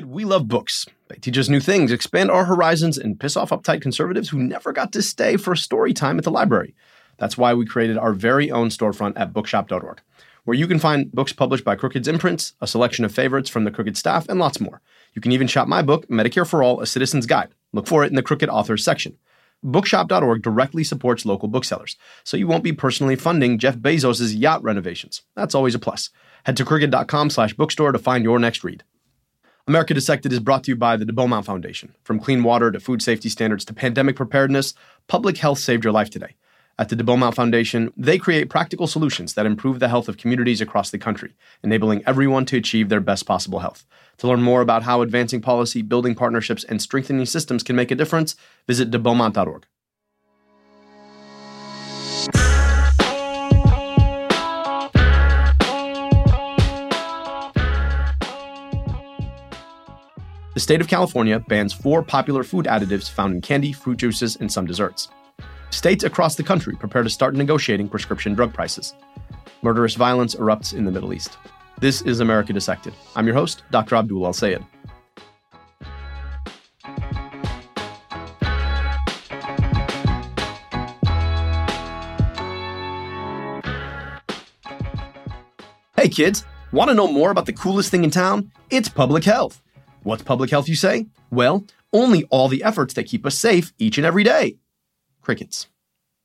We love books. They teach us new things, expand our horizons, and piss off uptight conservatives who never got to stay for story time at the library. That's why we created our very own storefront at bookshop.org, where you can find books published by Crooked's imprints, a selection of favorites from the Crooked staff, and lots more. You can even shop my book, Medicare for All, A Citizen's Guide. Look for it in the Crooked Authors section. Bookshop.org directly supports local booksellers, so you won't be personally funding Jeff Bezos' yacht renovations. That's always a plus. Head to crooked.com slash bookstore to find your next read. America Dissected is brought to you by the De Beaumont Foundation. From clean water to food safety standards to pandemic preparedness, public health saved your life today. At the De Beaumont Foundation, they create practical solutions that improve the health of communities across the country, enabling everyone to achieve their best possible health. To learn more about how advancing policy, building partnerships, and strengthening systems can make a difference, visit debeaumont.org. state of California bans four popular food additives found in candy, fruit juices, and some desserts. States across the country prepare to start negotiating prescription drug prices. Murderous violence erupts in the Middle East. This is America Dissected. I'm your host, Dr. Abdul El-Sayed. Hey kids, want to know more about the coolest thing in town? It's public health. What's public health, you say? Well, only all the efforts that keep us safe each and every day. Crickets.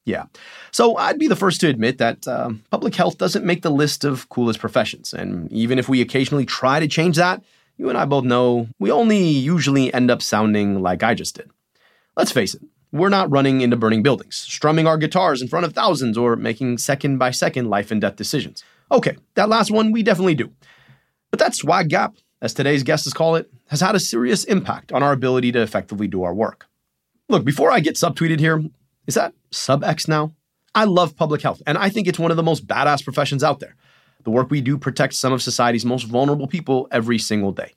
Yeah. So I'd be the first to admit that uh, public health doesn't make the list of coolest professions. And even if we occasionally try to change that, you and I both know we only usually end up sounding like I just did. Let's face it, we're not running into burning buildings, strumming our guitars in front of thousands, or making second by second life and death decisions. Okay, that last one we definitely do. But that swag gap, as today's guests call it, has had a serious impact on our ability to effectively do our work. Look, before I get subtweeted here, is that sub X now? I love public health, and I think it's one of the most badass professions out there. The work we do protects some of society's most vulnerable people every single day.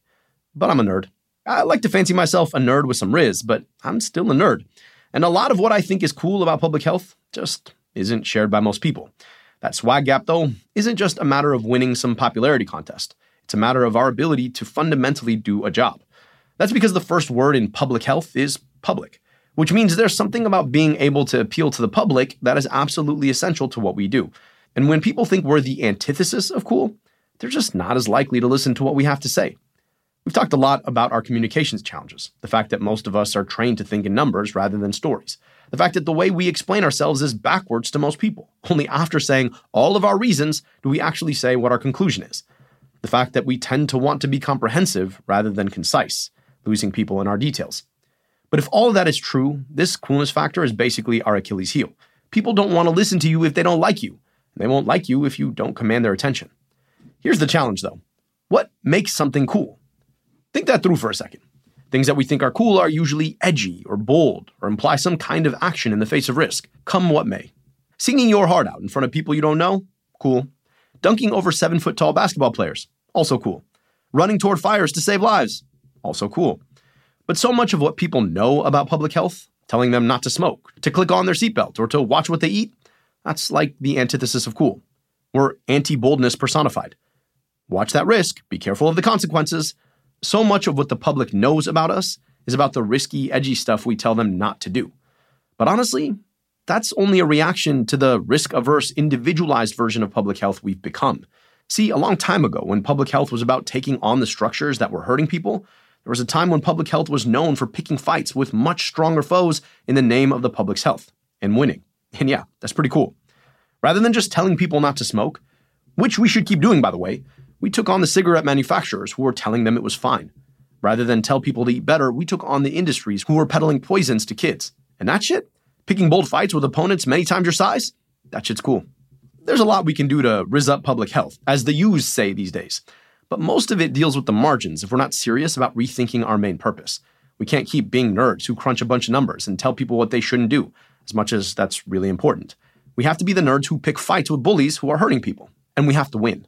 But I'm a nerd. I like to fancy myself a nerd with some rizz, but I'm still a nerd. And a lot of what I think is cool about public health just isn't shared by most people. That swag gap, though, isn't just a matter of winning some popularity contest. It's a matter of our ability to fundamentally do a job. That's because the first word in public health is public, which means there's something about being able to appeal to the public that is absolutely essential to what we do. And when people think we're the antithesis of cool, they're just not as likely to listen to what we have to say. We've talked a lot about our communications challenges, the fact that most of us are trained to think in numbers rather than stories, the fact that the way we explain ourselves is backwards to most people. Only after saying all of our reasons do we actually say what our conclusion is the fact that we tend to want to be comprehensive rather than concise, losing people in our details. But if all of that is true, this coolness factor is basically our Achilles heel. People don't want to listen to you if they don't like you. They won't like you if you don't command their attention. Here's the challenge though what makes something cool? Think that through for a second. Things that we think are cool are usually edgy or bold or imply some kind of action in the face of risk, come what may. Singing your heart out in front of people you don't know? Cool dunking over seven foot tall basketball players, also cool. Running toward fires to save lives, also cool. But so much of what people know about public health, telling them not to smoke, to click on their seatbelt, or to watch what they eat, that's like the antithesis of cool. We're anti boldness personified. Watch that risk, be careful of the consequences. So much of what the public knows about us is about the risky, edgy stuff we tell them not to do. But honestly, that's only a reaction to the risk averse, individualized version of public health we've become. See, a long time ago, when public health was about taking on the structures that were hurting people, there was a time when public health was known for picking fights with much stronger foes in the name of the public's health and winning. And yeah, that's pretty cool. Rather than just telling people not to smoke, which we should keep doing, by the way, we took on the cigarette manufacturers who were telling them it was fine. Rather than tell people to eat better, we took on the industries who were peddling poisons to kids. And that shit, Picking bold fights with opponents many times your size? That shit's cool. There's a lot we can do to rizz up public health, as the U's say these days. But most of it deals with the margins if we're not serious about rethinking our main purpose. We can't keep being nerds who crunch a bunch of numbers and tell people what they shouldn't do, as much as that's really important. We have to be the nerds who pick fights with bullies who are hurting people, and we have to win.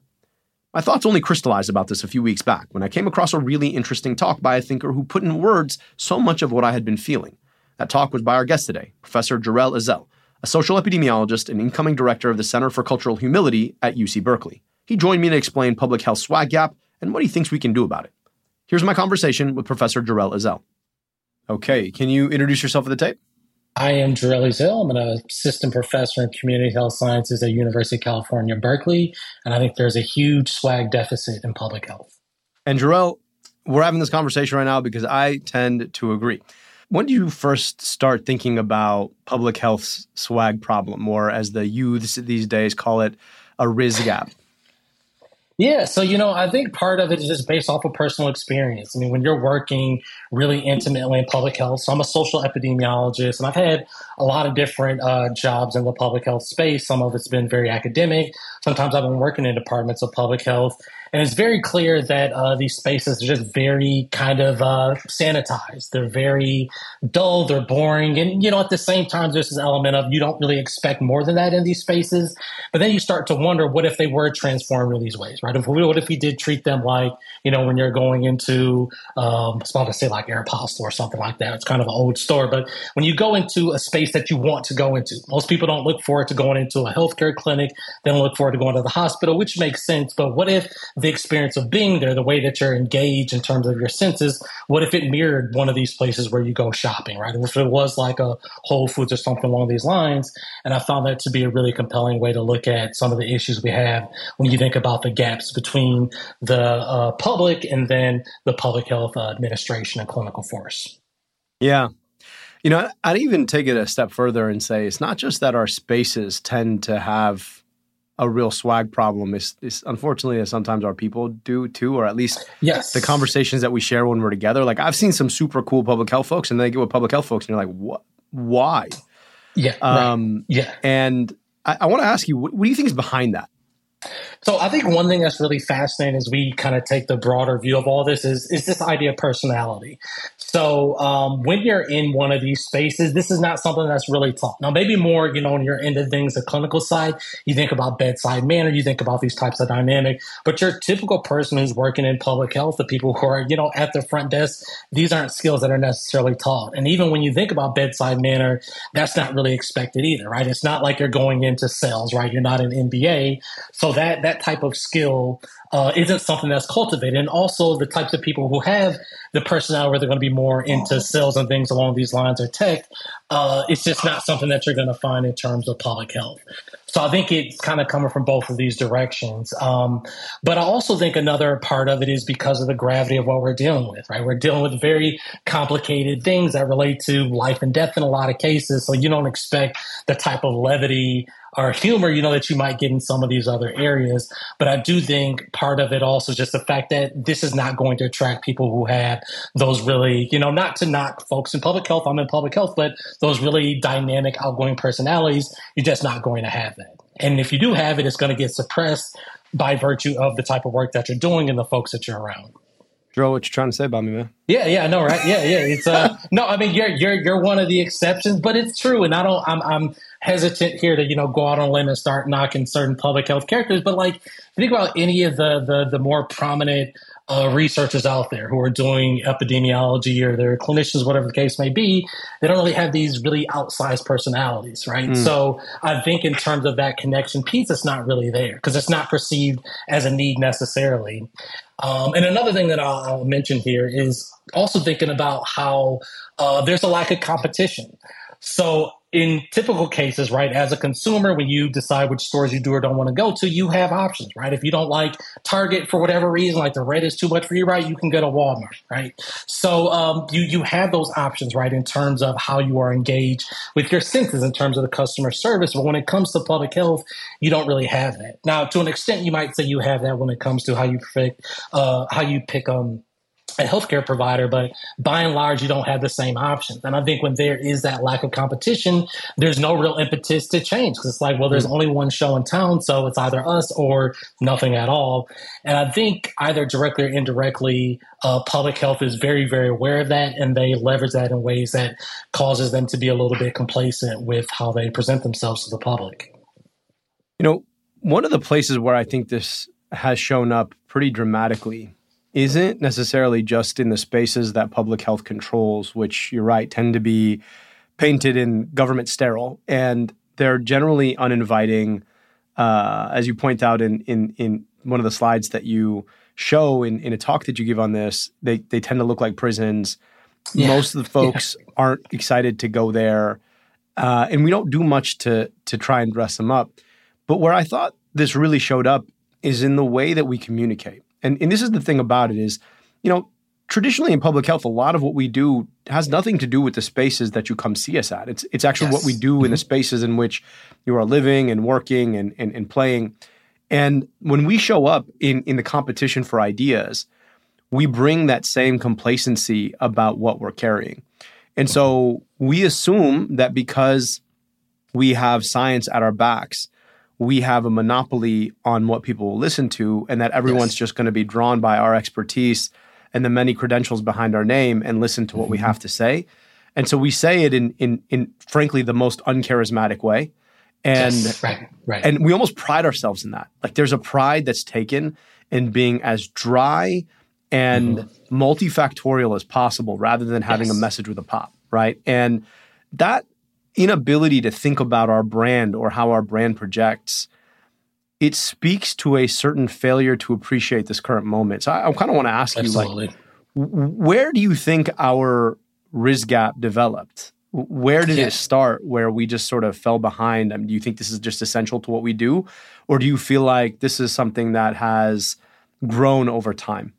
My thoughts only crystallized about this a few weeks back when I came across a really interesting talk by a thinker who put in words so much of what I had been feeling. That talk was by our guest today, Professor Jerel Ezell, a social epidemiologist and incoming director of the Center for Cultural Humility at UC Berkeley. He joined me to explain public health swag gap and what he thinks we can do about it. Here's my conversation with Professor Jerel Ezell. Okay, can you introduce yourself for the tape? I am Jerel Ezell. I'm an assistant professor in community health sciences at University of California, Berkeley, and I think there's a huge swag deficit in public health. And Jerel, we're having this conversation right now because I tend to agree. When did you first start thinking about public health's swag problem, or as the youths these days call it, a rizz gap? Yeah, so you know, I think part of it is just based off of personal experience. I mean, when you're working really intimately in public health, so I'm a social epidemiologist, and I've had a lot of different uh, jobs in the public health space. Some of it's been very academic. Sometimes I've been working in departments of public health, and it's very clear that uh, these spaces are just very kind of uh, sanitized. They're very dull, they're boring. And, you know, at the same time, there's this element of you don't really expect more than that in these spaces. But then you start to wonder what if they were transformed in these ways, right? If what if we did treat them like, you know, when you're going into, um, I was about to say like Aeropostale or something like that. It's kind of an old store. But when you go into a space that you want to go into, most people don't look forward to going into a healthcare clinic. They don't look forward to going to the hospital, which makes sense. But what if the experience of being there, the way that you're engaged in terms of your senses, what if it mirrored one of these places where you go shopping, right? If it was like a Whole Foods or something along these lines. And I found that to be a really compelling way to look at some of the issues we have when you think about the gaps between the uh, public and then the public health uh, administration and clinical force. Yeah. You know, I'd even take it a step further and say it's not just that our spaces tend to have a real swag problem is, is unfortunately that sometimes our people do too, or at least yes. the conversations that we share when we're together. Like I've seen some super cool public health folks, and they get with public health folks, and you're like, what? Why? Yeah. Um, right. Yeah. And I, I want to ask you, what, what do you think is behind that? So I think one thing that's really fascinating as we kind of take the broader view of all this is is this idea of personality. So um, when you're in one of these spaces, this is not something that's really taught. Now, maybe more, you know, when you're into things, the clinical side, you think about bedside manner, you think about these types of dynamic. But your typical person who's working in public health, the people who are, you know, at the front desk, these aren't skills that are necessarily taught. And even when you think about bedside manner, that's not really expected either, right? It's not like you're going into sales, right? You're not an MBA, so that that type of skill uh, isn't something that's cultivated. And also the types of people who have the personality where they're going to be more into sales and things along these lines or tech, uh, it's just not something that you're going to find in terms of public health. So I think it's kind of coming from both of these directions. Um, but I also think another part of it is because of the gravity of what we're dealing with, right? We're dealing with very complicated things that relate to life and death in a lot of cases. So you don't expect the type of levity or humor, you know, that you might get in some of these other areas. But I do think part of it also just the fact that this is not going to attract people who have those really, you know, not to knock folks in public health, I'm in public health, but those really dynamic, outgoing personalities, you're just not going to have that. And if you do have it, it's going to get suppressed by virtue of the type of work that you're doing and the folks that you're around. Joe, what you're trying to say about me, man? Yeah, yeah, no, right? Yeah, yeah. It's uh, no, I mean, you're you're you're one of the exceptions, but it's true, and I don't. I'm I'm hesitant here to you know go out on a limb and start knocking certain public health characters, but like think about any of the the the more prominent uh, researchers out there who are doing epidemiology or they're clinicians, whatever the case may be, they don't really have these really outsized personalities, right? Mm. So I think in terms of that connection piece, it's not really there because it's not perceived as a need necessarily. Um, and another thing that I'll, I'll, mention here is also thinking about how uh, there's a lack of competition. So in typical cases, right, as a consumer, when you decide which stores you do or don't want to go to, you have options, right? If you don't like Target for whatever reason, like the red is too much for you, right, you can go to Walmart, right? So um, you you have those options, right, in terms of how you are engaged with your senses, in terms of the customer service. But when it comes to public health, you don't really have that. Now, to an extent, you might say you have that when it comes to how you pick uh, how you pick um a healthcare provider, but by and large, you don't have the same options. And I think when there is that lack of competition, there's no real impetus to change because it's like, well, there's only one show in town, so it's either us or nothing at all. And I think either directly or indirectly, uh, public health is very, very aware of that, and they leverage that in ways that causes them to be a little bit complacent with how they present themselves to the public. You know, one of the places where I think this has shown up pretty dramatically isn't necessarily just in the spaces that public health controls, which you're right, tend to be painted in government sterile. And they're generally uninviting, uh, as you point out in, in, in one of the slides that you show in, in a talk that you give on this, they, they tend to look like prisons. Yeah. Most of the folks yeah. aren't excited to go there. Uh, and we don't do much to to try and dress them up. But where I thought this really showed up is in the way that we communicate. And, and this is the thing about it is, you know, traditionally in public health, a lot of what we do has nothing to do with the spaces that you come see us at. It's it's actually yes. what we do mm-hmm. in the mm-hmm. spaces in which you are living and working and, and, and playing. And when we show up in, in the competition for ideas, we bring that same complacency about what we're carrying. And so we assume that because we have science at our backs, we have a monopoly on what people will listen to, and that everyone's yes. just going to be drawn by our expertise and the many credentials behind our name and listen to what mm-hmm. we have to say. And so we say it in, in, in frankly, the most uncharismatic way and yes, right, right. and we almost pride ourselves in that. Like there's a pride that's taken in being as dry and mm-hmm. multifactorial as possible rather than having yes. a message with a pop, right? And that inability to think about our brand or how our brand projects it speaks to a certain failure to appreciate this current moment. So I, I kind of want to ask Absolutely. you like where do you think our rizz gap developed? Where did yeah. it start where we just sort of fell behind? I mean, do you think this is just essential to what we do? Or do you feel like this is something that has grown over time?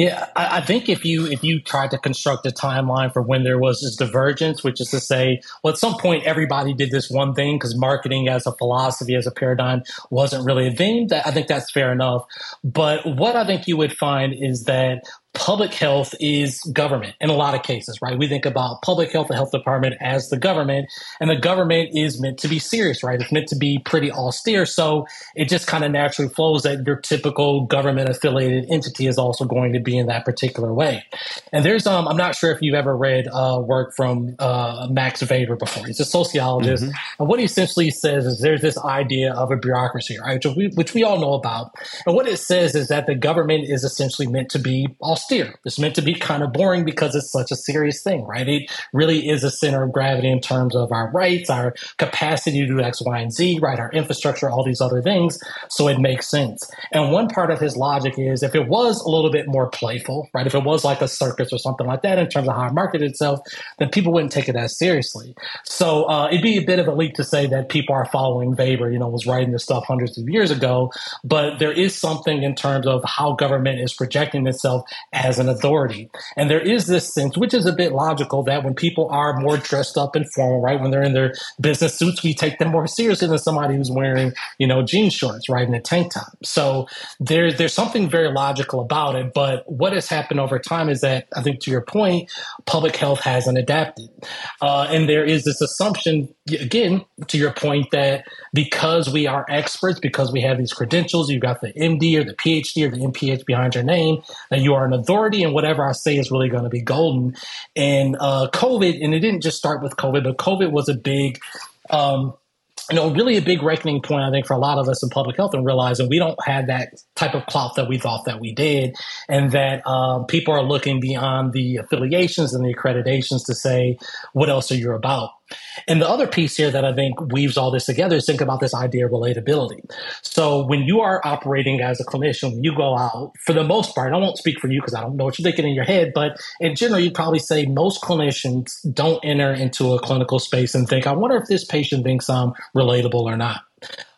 Yeah, I, I, think if you if you tried to construct a timeline for when there was this divergence, which is to say, well, at some point everybody did this one thing because marketing as a philosophy, as a paradigm, wasn't really a thing. That I think that's fair enough. But what I think you would find is that public health is government in a lot of cases, right? We think about public health, the health department as the government, and the government is meant to be serious, right? It's meant to be pretty austere. So it just kind of naturally flows that your typical government affiliated entity is also going to be in that particular way. And there's, um, I'm not sure if you've ever read uh, work from uh, Max Weber before. He's a sociologist. Mm-hmm. And what he essentially says is there's this idea of a bureaucracy, right? Which we, which we all know about. And what it says is that the government is essentially meant to be austere austere. It's meant to be kind of boring because it's such a serious thing, right? It really is a center of gravity in terms of our rights, our capacity to do X, Y, and Z, right? Our infrastructure, all these other things. So it makes sense. And one part of his logic is if it was a little bit more playful, right? If it was like a circus or something like that in terms of how it marketed itself, then people wouldn't take it as seriously. So uh, it'd be a bit of a leap to say that people are following Weber, you know, was writing this stuff hundreds of years ago. But there is something in terms of how government is projecting itself as an authority. And there is this sense, which is a bit logical, that when people are more dressed up and formal, right, when they're in their business suits, we take them more seriously than somebody who's wearing, you know, jean shorts, right, and a tank top. So there's there's something very logical about it. But what has happened over time is that I think to your point, public health hasn't adapted, uh, and there is this assumption again to your point that because we are experts, because we have these credentials, you've got the MD or the PhD or the MPH behind your name, that you are an authority and whatever I say is really going to be golden. And uh, COVID, and it didn't just start with COVID, but COVID was a big um, you know, really a big reckoning point, I think, for a lot of us in public health and realizing we don't have that type of clout that we thought that we did, and that um, people are looking beyond the affiliations and the accreditations to say, what else are you about? And the other piece here that I think weaves all this together is think about this idea of relatability. So when you are operating as a clinician, when you go out, for the most part, I won't speak for you because I don't know what you're thinking in your head, but in general, you'd probably say most clinicians don't enter into a clinical space and think, I wonder if this patient thinks I'm relatable or not.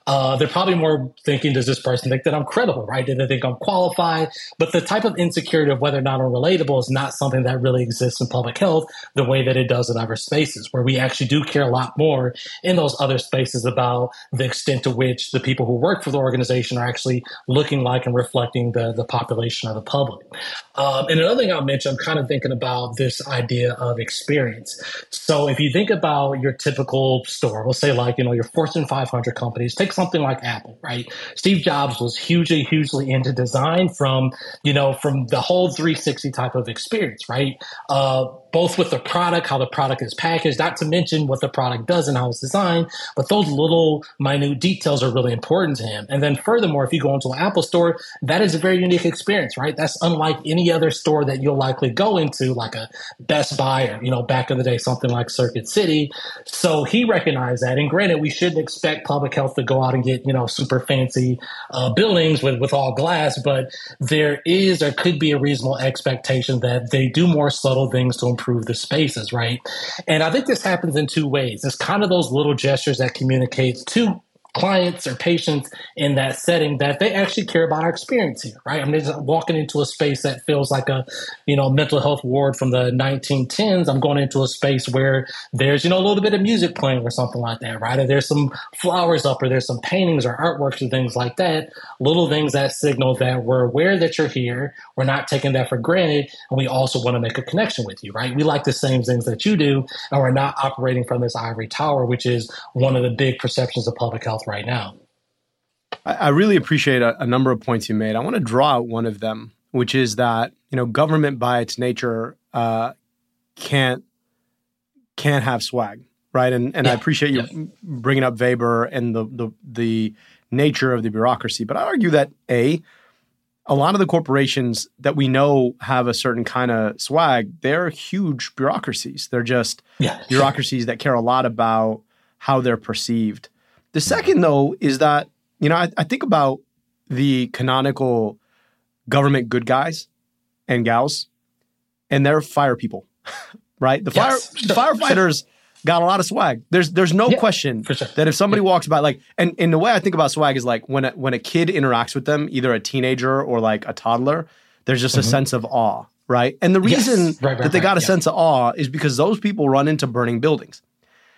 Uh, they're probably more thinking, does this person think that I'm credible, right? Do they think I'm qualified? But the type of insecurity of whether or not I'm relatable is not something that really exists in public health the way that it does in other spaces, where we actually do care a lot more in those other spaces about the extent to which the people who work for the organization are actually looking like and reflecting the, the population of the public. Um, and another thing I'll mention, I'm kind of thinking about this idea of experience. So if you think about your typical store, we'll say like, you know, your Fortune 500 companies, take something like Apple, right? Steve Jobs was hugely, hugely into design from, you know, from the whole 360 type of experience, right? Uh, both with the product, how the product is packaged, not to mention what the product does and how it's designed, but those little minute details are really important to him. And then furthermore, if you go into an Apple store, that is a very unique experience, right? That's unlike any other store that you'll likely go into, like a Best Buy or, you know, back in the day, something like Circuit City. So he recognized that. And granted, we shouldn't expect public health to go out and get, you know, super fancy uh, buildings with, with all glass, but there is or could be a reasonable expectation that they do more subtle things to improve the spaces, right? And I think this happens in two ways. It's kind of those little gestures that communicate to clients or patients in that setting that they actually care about our experience here, right? I mean, just walking into a space that feels like a, you know, mental health ward from the 1910s. I'm going into a space where there's, you know, a little bit of music playing or something like that, right? Or there's some flowers up or there's some paintings or artworks or things like that. Little things that signal that we're aware that you're here. We're not taking that for granted. And we also want to make a connection with you, right? We like the same things that you do. And we're not operating from this ivory tower, which is one of the big perceptions of public health right now. I really appreciate a, a, number of points you made. I want to draw out one of them, which is that you know government by its nature uh, can't can't have swag, right? And and yeah. I appreciate you yeah. bringing up Weber and the, the the nature of the bureaucracy, but I argue that a a lot of the corporations that we know have a certain kind of swag, they're huge bureaucracies. They're just yeah, bureaucracies that care a lot about how they're perceived. The second, though, is that, you know, I, I think about the canonical government good guys and gals, and they're fire people, right? The fire yes. the firefighters got a lot of swag. There's there's no yeah, question sure. that if somebody yeah. walks by, like, and, and the way I think about swag is like when a, when a kid interacts with them, either a teenager or like a toddler, there's just mm-hmm. a sense of awe, right? And the reason yes. right, right, that they got a sense of awe is because those people run into burning buildings.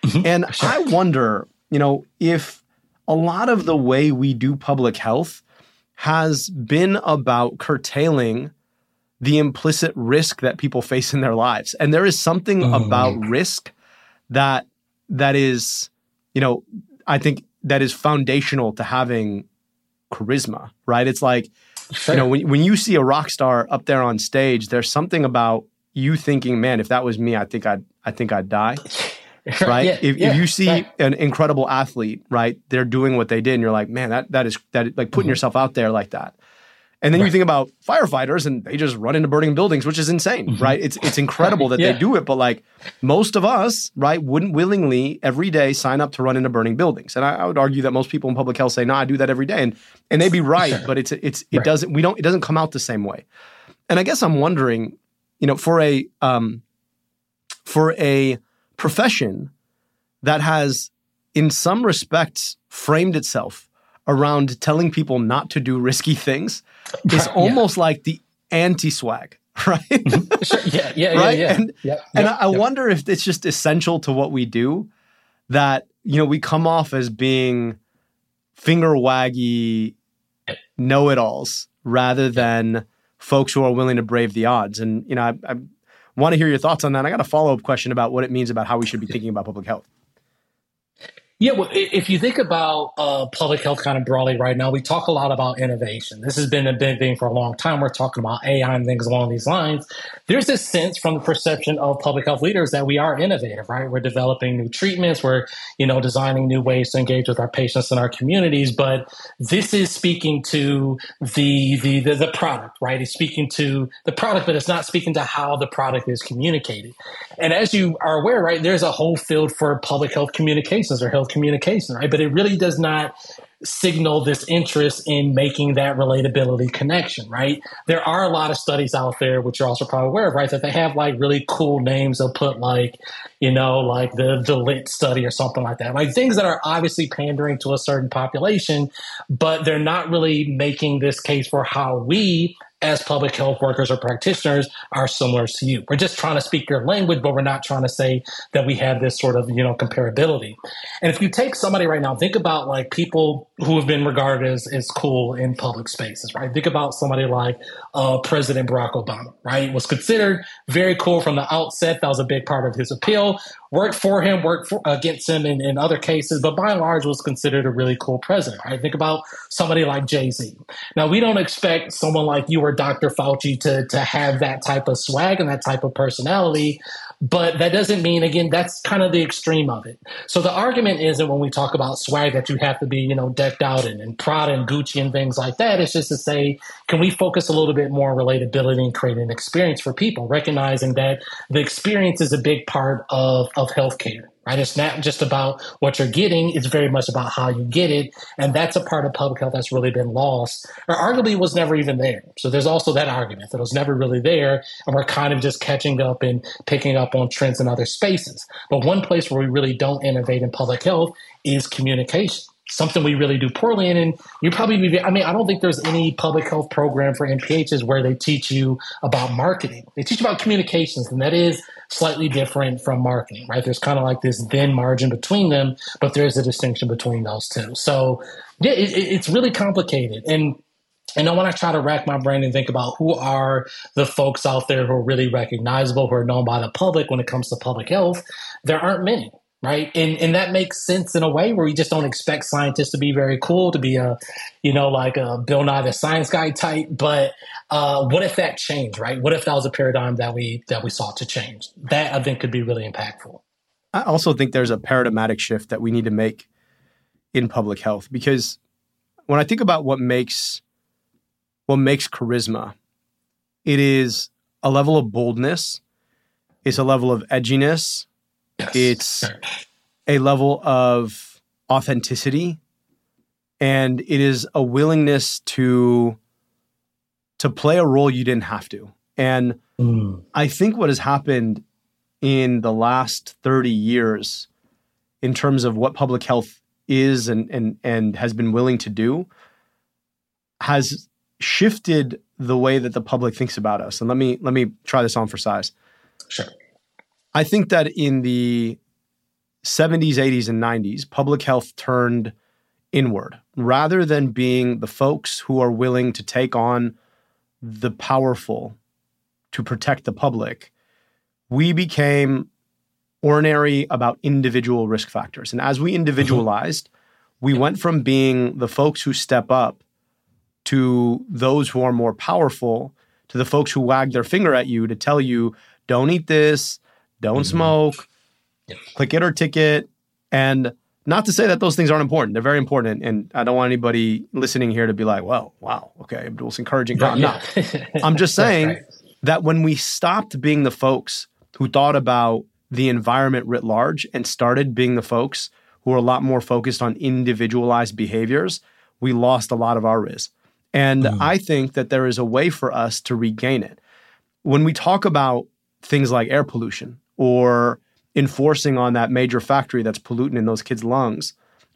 Mm-hmm. And sure. I wonder you know, if a lot of the way we do public health has been about curtailing the implicit risk that people face in their lives. And there is something mm. about risk that that is, you know, I think that is foundational to having charisma, right? It's like, sure. you know, when when you see a rock star up there on stage, there's something about you thinking, man, if that was me, I think I'd I think I'd die. right? yeah, if, yeah, if, you see right. an incredible athlete, right, they're doing what they did, and you're like, man, that that is that like putting mm-hmm. yourself out there like that. And then right. you think about firefighters, and they just run into burning buildings, which is insane, mm-hmm. right? It's it's incredible that yeah. they do it, but like most of us, right, wouldn't willingly every day sign up to run into burning buildings. And I, I would argue that most people in public health say, no, I do that every day, and and they'd be right, sure. but it's it's it doesn't we don't it doesn't come out the same way. And I guess I'm wondering, you know, for a um, for a profession that has, in some respects, framed itself around telling people not to do risky things is almost yeah. like the anti swag, right? sure. Yeah, yeah, right? yeah, yeah. And, yep, and I, wonder if it's just essential to what we do that, you know, we come off as being finger waggy know it alls rather than folks who are willing to brave the odds. And, you know, I, I want to hear your thoughts on that. I got a follow up question about what it means about how we should be thinking about public health. Yeah, well, if you think about uh, public health kind of broadly right now, we talk a lot about innovation. This has been a big thing for a long time. We're talking about AI and things along these lines. There's this sense from the perception of public health leaders that we are innovative, right? We're developing new treatments. We're, you know, designing new ways to engage with our patients and our communities. But this is speaking to the the the, the product, right? It's speaking to the product, but it's not speaking to how the product is communicated. And as you are aware, right, there's a whole field for public health communications or health communication, right? But it really does not signal this interest in making that relatability connection, right? There are a lot of studies out there, which you're also probably aware of, right? That they have like really cool names. They'll put like, you know, like the, the lit study or something like that. Like things that are obviously pandering to a certain population, but they're not really making this case for how we as public health workers or practitioners are similar to you. We're just trying to speak your language, but we're not trying to say that we have this sort of, you know, comparability. And if you take somebody right now, think about like people who have been regarded as, as cool in public spaces, right? Think about somebody like uh, President Barack Obama, right? Was considered very cool from the outset. That was a big part of his appeal worked for him, worked for, against him in, in other cases, but by and large was considered a really cool president. Right? Think about somebody like Jay Z. Now we don't expect someone like you or Dr. Fauci to to have that type of swag and that type of personality, but that doesn't mean, again, that's kind of the extreme of it. So the argument isn't when we talk about swag that you have to be, you know, decked out in and Prada and Gucci and things like that. It's just to say, can we focus a little bit more on relatability and create an experience for people, recognizing that the experience is a big part of, of healthcare right? It's not just about what you're getting, it's very much about how you get it. And that's a part of public health that's really been lost, or arguably was never even there. So there's also that argument that it was never really there. And we're kind of just catching up and picking up on trends in other spaces. But one place where we really don't innovate in public health is communication. Something we really do poorly in, and you probably be. I mean, I don't think there's any public health program for MPHs where they teach you about marketing. They teach about communications, and that is slightly different from marketing, right? There's kind of like this thin margin between them, but there's a distinction between those two. So yeah, it, it's really complicated. And and then when I try to rack my brain and think about who are the folks out there who are really recognizable, who are known by the public when it comes to public health, there aren't many right? And and that makes sense in a way where we just don't expect scientists to be very cool, to be a, you know, like a Bill Nye the Science Guy type. But uh, what if that changed, right? What if that was a paradigm that we that we sought to change? That I think could be really impactful. I also think there's a paradigmatic shift that we need to make in public health because when I think about what makes what makes charisma, it is a level of boldness, it's a level of edginess, Yes. It's a level of authenticity and it is a willingness to to play a role you didn't have to. And mm. I think what has happened in the last 30 years in terms of what public health is and and and has been willing to do has shifted the way that the public thinks about us. And let me let me try this on for size. Sure. I think that in the 70s, 80s, and 90s, public health turned inward rather than being the folks who are willing to take on the powerful to protect the public. We became ordinary about individual risk factors. And as we mm-hmm. individualized, we went from being the folks who step up to those who are more powerful to the folks who wag their finger at you to tell you, don't eat this, don't mm-hmm. smoke, click it or ticket. And not to say that those things aren't important. They're very important. And I don't want anybody listening here to be like, well, wow, okay, Abdul's encouraging. No, I'm not. I'm just saying right. that when we stopped being the folks who thought about the environment writ large and started being the folks who are a lot more focused on individualized behaviors, we lost a lot of our risk. And mm. I think that there is a way for us to regain it. When we talk about things like air pollution, or enforcing on that major factory that's polluting in those kids' lungs,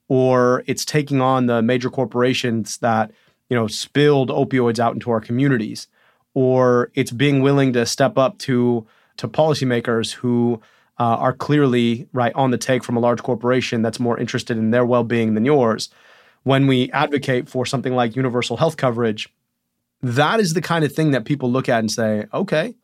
or it's taking on the major corporations that you know spilled opioids out into our communities, or it's being willing to step up to to policymakers who uh, are clearly right on the take from a large corporation that's more interested in their well-being than yours. When we advocate for something like universal health coverage, that is the kind of thing that people look at and say, okay,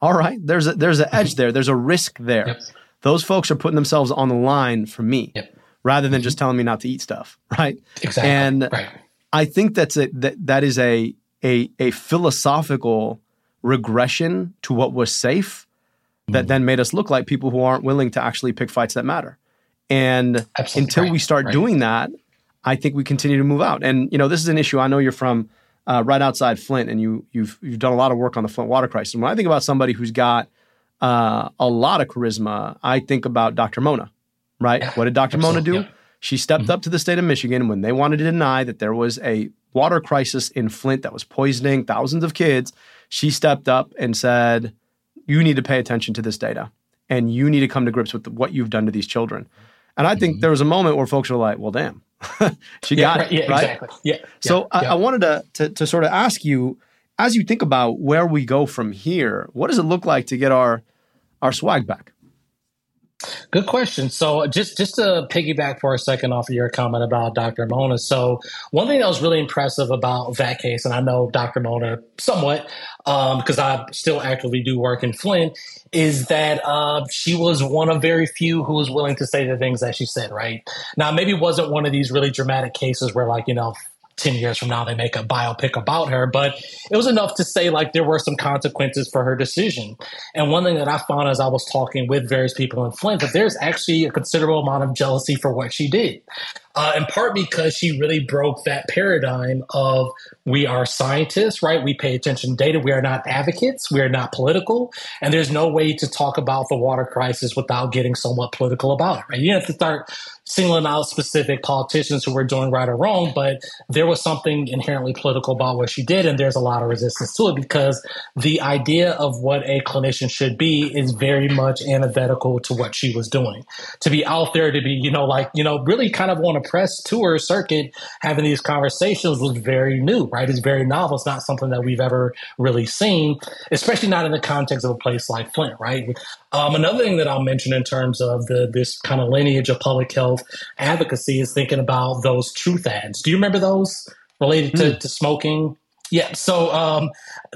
all right, there's a there's an edge there. There's a risk there. Yep. Those folks are putting themselves on the line for me yep. rather than just mm-hmm. telling me not to eat stuff, right? Exactly. And right. I think that's a that that is a a a philosophical regression to what was safe that mm. then made us look like people who aren't willing to actually pick fights that matter. And Absolutely until right. we start right. doing that, I think we continue to move out. And you know, this is an issue. I know you're from uh, right outside Flint, and you you've you've done a lot of work on the Flint water crisis. And when I think about somebody who's got uh, a lot of charisma, I think about Dr. Mona. Right? What did Dr. Mona do? Yeah. She stepped mm-hmm. up to the state of Michigan when they wanted to deny that there was a water crisis in Flint that was poisoning thousands of kids. She stepped up and said, "You need to pay attention to this data, and you need to come to grips with what you've done to these children." And I think mm-hmm. there was a moment where folks were like, "Well, damn, she yeah, got right, it, yeah, right?" Exactly. Yeah. So yeah, I, I, wanted to, to to sort of ask you, as you think about where we go from here, what does it look like to get our our swag back? Good question. So just just to piggyback for a second off of your comment about Dr. Mona. So one thing that was really impressive about that case, and I know Dr. Mona somewhat because um, I still actively do work in Flint, is that uh, she was one of very few who was willing to say the things that she said. Right now, maybe wasn't one of these really dramatic cases where like you know 10 years from now they make a biopic about her. But it was enough to say like there were some consequences for her decision. And one thing that I found as I was talking with various people in Flint, that there's actually a considerable amount of jealousy for what she did uh, in part because she really broke that paradigm of we are scientists, right? We pay attention to data. We are not advocates. We are not political. And there's no way to talk about the water crisis without getting somewhat political about it, right? You have to start singling out specific politicians who were doing right or wrong, but there was something inherently political about what she did, and there's a lot of resistance to it because the idea of what a clinician should be is very much antithetical to what she was doing. To be out there, to be, you know, like, you know, really kind of on a press tour circuit having these conversations was very new, right? It's very novel. It's not something that we've ever really seen, especially not in the context of a place like Flint, right? Um, another thing that I'll mention in terms of the this kind of lineage of public health advocacy is thinking about those truth ads. Do you remember those related to, mm. to smoking? Yeah, so um,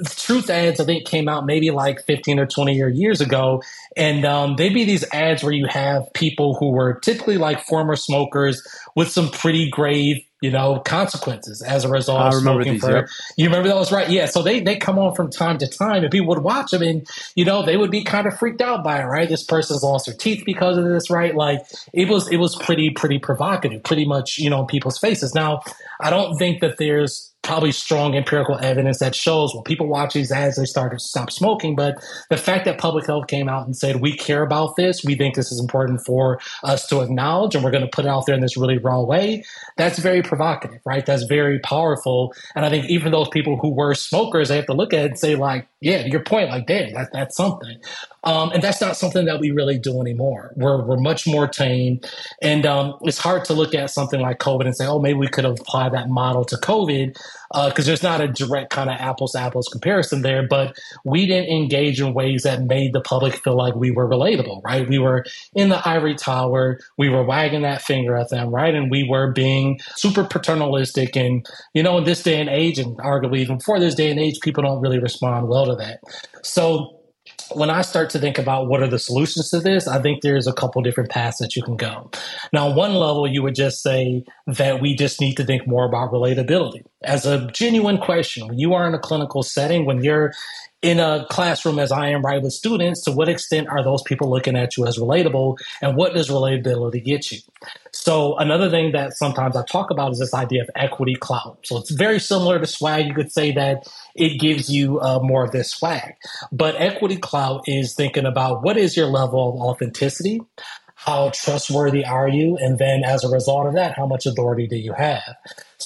Truth ads, I think, came out maybe like 15 or 20 or years ago. And um, they'd be these ads where you have people who were typically like former smokers with some pretty grave you know, consequences as a result I of smoking these, for. Yep. You remember those, right? Yeah. So they they come on from time to time, and people would watch them, and you know, they would be kind of freaked out by it, right? This person's lost their teeth because of this, right? Like it was it was pretty pretty provocative, pretty much you know, in people's faces. Now, I don't think that there's probably strong empirical evidence that shows when people watch these ads, they start to stop smoking. But the fact that public health came out and said, we care about this, we think this is important for us to acknowledge, and we're going to put it out there in this really raw way, that's very provocative, right? That's very powerful. And I think even those people who were smokers, they have to look at it and say, like, yeah, your point, like, damn, that, that's something. Um, and that's not something that we really do anymore. We're, we're much more tame. And um, it's hard to look at something like COVID and say, oh, maybe we could apply that model to COVID because uh, there's not a direct kind of apples to apples comparison there. But we didn't engage in ways that made the public feel like we were relatable, right? We were in the ivory tower. We were wagging that finger at them, right? And we were being super paternalistic. And, you know, in this day and age, and arguably even before this day and age, people don't really respond well to that. So, when I start to think about what are the solutions to this, I think there's a couple different paths that you can go. Now, on one level, you would just say that we just need to think more about relatability as a genuine question. When you are in a clinical setting, when you're in a classroom as I am right with students, to what extent are those people looking at you as relatable and what does relatability get you? So another thing that sometimes I talk about is this idea of equity clout. So it's very similar to swag. You could say that it gives you uh, more of this swag, but equity clout is thinking about what is your level of authenticity? How trustworthy are you? And then as a result of that, how much authority do you have?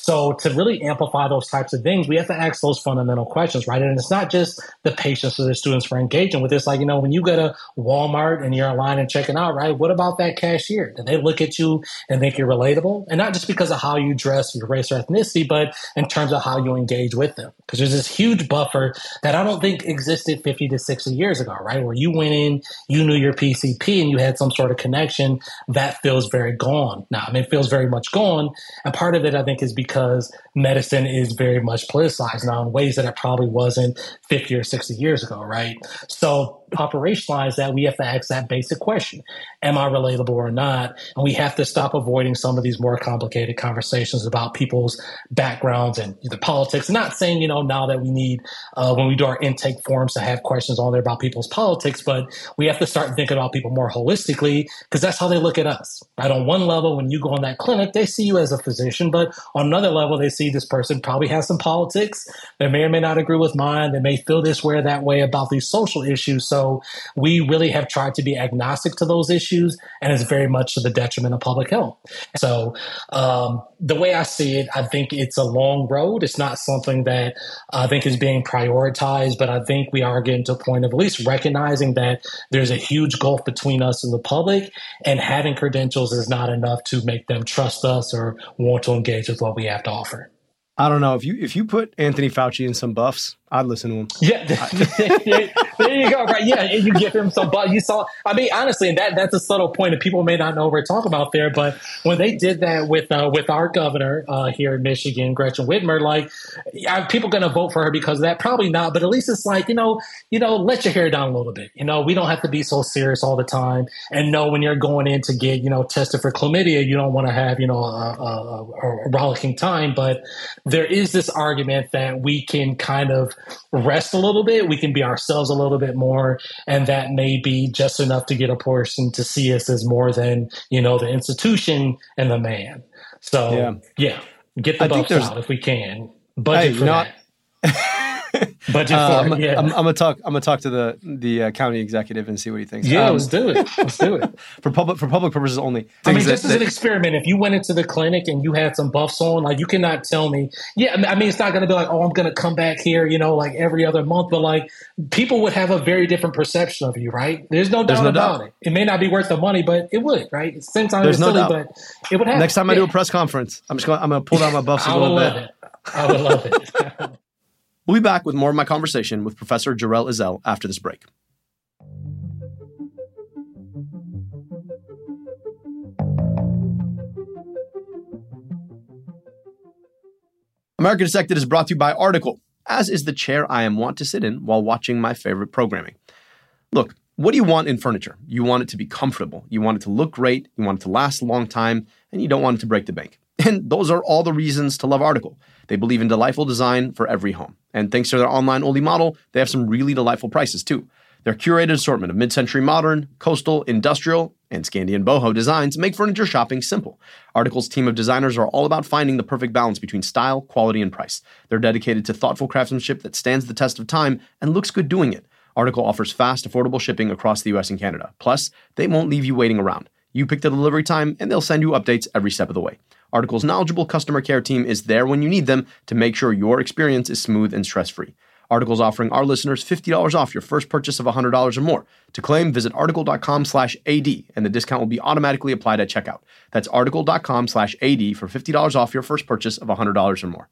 So to really amplify those types of things, we have to ask those fundamental questions, right? And it's not just the patients or the students for engaging with this. Like, you know, when you go to Walmart and you're in line and checking out, right? What about that cashier? Do they look at you and think you're relatable? And not just because of how you dress, your race or ethnicity, but in terms of how you engage with them. Because there's this huge buffer that I don't think existed 50 to 60 years ago, right? Where you went in, you knew your PCP and you had some sort of connection. That feels very gone now. I mean, it feels very much gone. And part of it, I think, is because because medicine is very much politicized now in ways that it probably wasn't 50 or 60 years ago, right? So operationalize that, we have to ask that basic question Am I relatable or not? And we have to stop avoiding some of these more complicated conversations about people's backgrounds and the politics. Not saying, you know, now that we need, uh, when we do our intake forms, to have questions on there about people's politics, but we have to start thinking about people more holistically because that's how they look at us, right? On one level, when you go in that clinic, they see you as a physician, but on another level, they see this person probably has some politics. They may or may not agree with mine. They may feel this way or that way about these social issues. So so we really have tried to be agnostic to those issues, and it's very much to the detriment of public health. So um, the way I see it, I think it's a long road. It's not something that I think is being prioritized, but I think we are getting to a point of at least recognizing that there's a huge gulf between us and the public, and having credentials is not enough to make them trust us or want to engage with what we have to offer. I don't know if you if you put Anthony Fauci in some buffs, I'd listen to him. Yeah, there you go. Right? Yeah, you give him some But You saw. I mean, honestly, that that's a subtle point that people may not know we're talking about there. But when they did that with uh, with our governor uh, here in Michigan, Gretchen Whitmer, like, are people going to vote for her because of that? Probably not. But at least it's like you know, you know, let your hair down a little bit. You know, we don't have to be so serious all the time. And know when you're going in to get you know tested for chlamydia, you don't want to have you know a, a, a rollicking time, but there is this argument that we can kind of rest a little bit, we can be ourselves a little bit more, and that may be just enough to get a person to see us as more than you know the institution and the man. So yeah, yeah get the buffs out if we can. Budget hey, for not- that. budget uh, I'm, yeah. I'm, I'm, gonna talk. I'm gonna talk to the the uh, county executive and see what he thinks. Yeah, um, let's do it. Let's do it for public for public purposes only. I mean, just that, as an experiment, if you went into the clinic and you had some buffs on, like you cannot tell me. Yeah, I mean, it's not gonna be like, oh, I'm gonna come back here, you know, like every other month, but like people would have a very different perception of you, right? There's no There's doubt no about doubt. it. It may not be worth the money, but it would, right? Same time There's no silly, doubt. but it would happen. Next time yeah. I do a press conference, I'm just gonna I'm gonna pull down my buffs a little bit. I would love it. We'll be back with more of my conversation with Professor Jerel Ezell after this break. America Dissected is brought to you by Article, as is the chair I am wont to sit in while watching my favorite programming. Look, what do you want in furniture? You want it to be comfortable, you want it to look great, you want it to last a long time, and you don't want it to break the bank. Those are all the reasons to love Article. They believe in delightful design for every home. And thanks to their online only model, they have some really delightful prices too. Their curated assortment of mid century modern, coastal, industrial, and Scandian boho designs make furniture shopping simple. Article's team of designers are all about finding the perfect balance between style, quality, and price. They're dedicated to thoughtful craftsmanship that stands the test of time and looks good doing it. Article offers fast, affordable shipping across the US and Canada. Plus, they won't leave you waiting around. You pick the delivery time, and they'll send you updates every step of the way. Article's knowledgeable customer care team is there when you need them to make sure your experience is smooth and stress free. Article's offering our listeners $50 off your first purchase of $100 or more. To claim, visit article.com slash AD, and the discount will be automatically applied at checkout. That's article.com slash AD for $50 off your first purchase of $100 or more.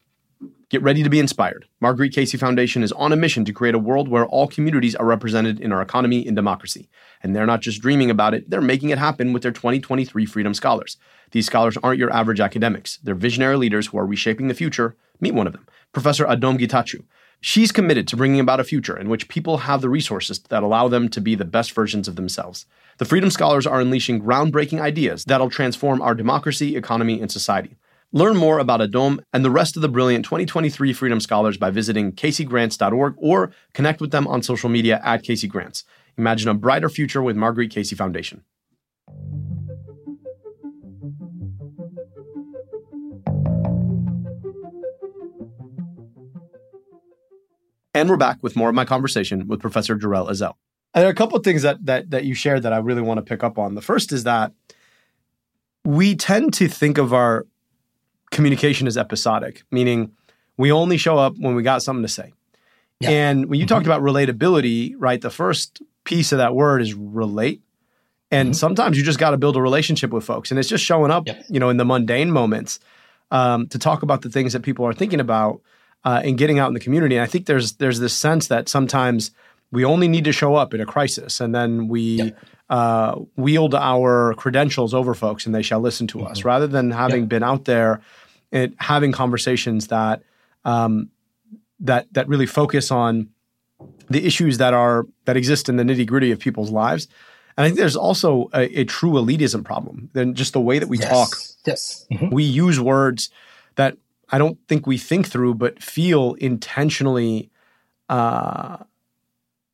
Get ready to be inspired. Marguerite Casey Foundation is on a mission to create a world where all communities are represented in our economy and democracy. And they're not just dreaming about it, they're making it happen with their 2023 Freedom Scholars. These scholars aren't your average academics. They're visionary leaders who are reshaping the future. Meet one of them, Professor Adom Getachew. She's committed to bringing about a future in which people have the resources that allow them to be the best versions of themselves. The Freedom Scholars are unleashing groundbreaking ideas that'll transform our democracy, economy, and society. Learn more about Adom and the rest of the brilliant 2023 Freedom Scholars by visiting caseygrants.org or connect with them on social media at CaseyGrants. Imagine a brighter future with Marguerite Casey Foundation. And we're back with more of my conversation with Professor Jerel Ezell. And there are a couple of things that, that that you shared that I really want to pick up on. The first is that we tend to think of our communication as episodic, meaning we only show up when we got something to say. Yeah. And when you mm-hmm. talked about relatability, right, the first piece of that word is relate. And mm-hmm. sometimes you just got to build a relationship with folks. And it's just showing up, yep. you know, in the mundane moments um, to talk about the things that people are thinking about uh, and getting out in the community. And I think there's there's this sense that sometimes we only need to show up in a crisis, and then we uh, wield our credentials over folks, and they shall listen to mm-hmm. us, rather than having been out there and having conversations that um, that that really focus on the issues that are that exist in the nitty gritty of people's lives. And I think there's also a, a true elitism problem. Then just the way that we yes. talk. Yes. Mm-hmm. We use words that I don't think we think through, but feel intentionally uh,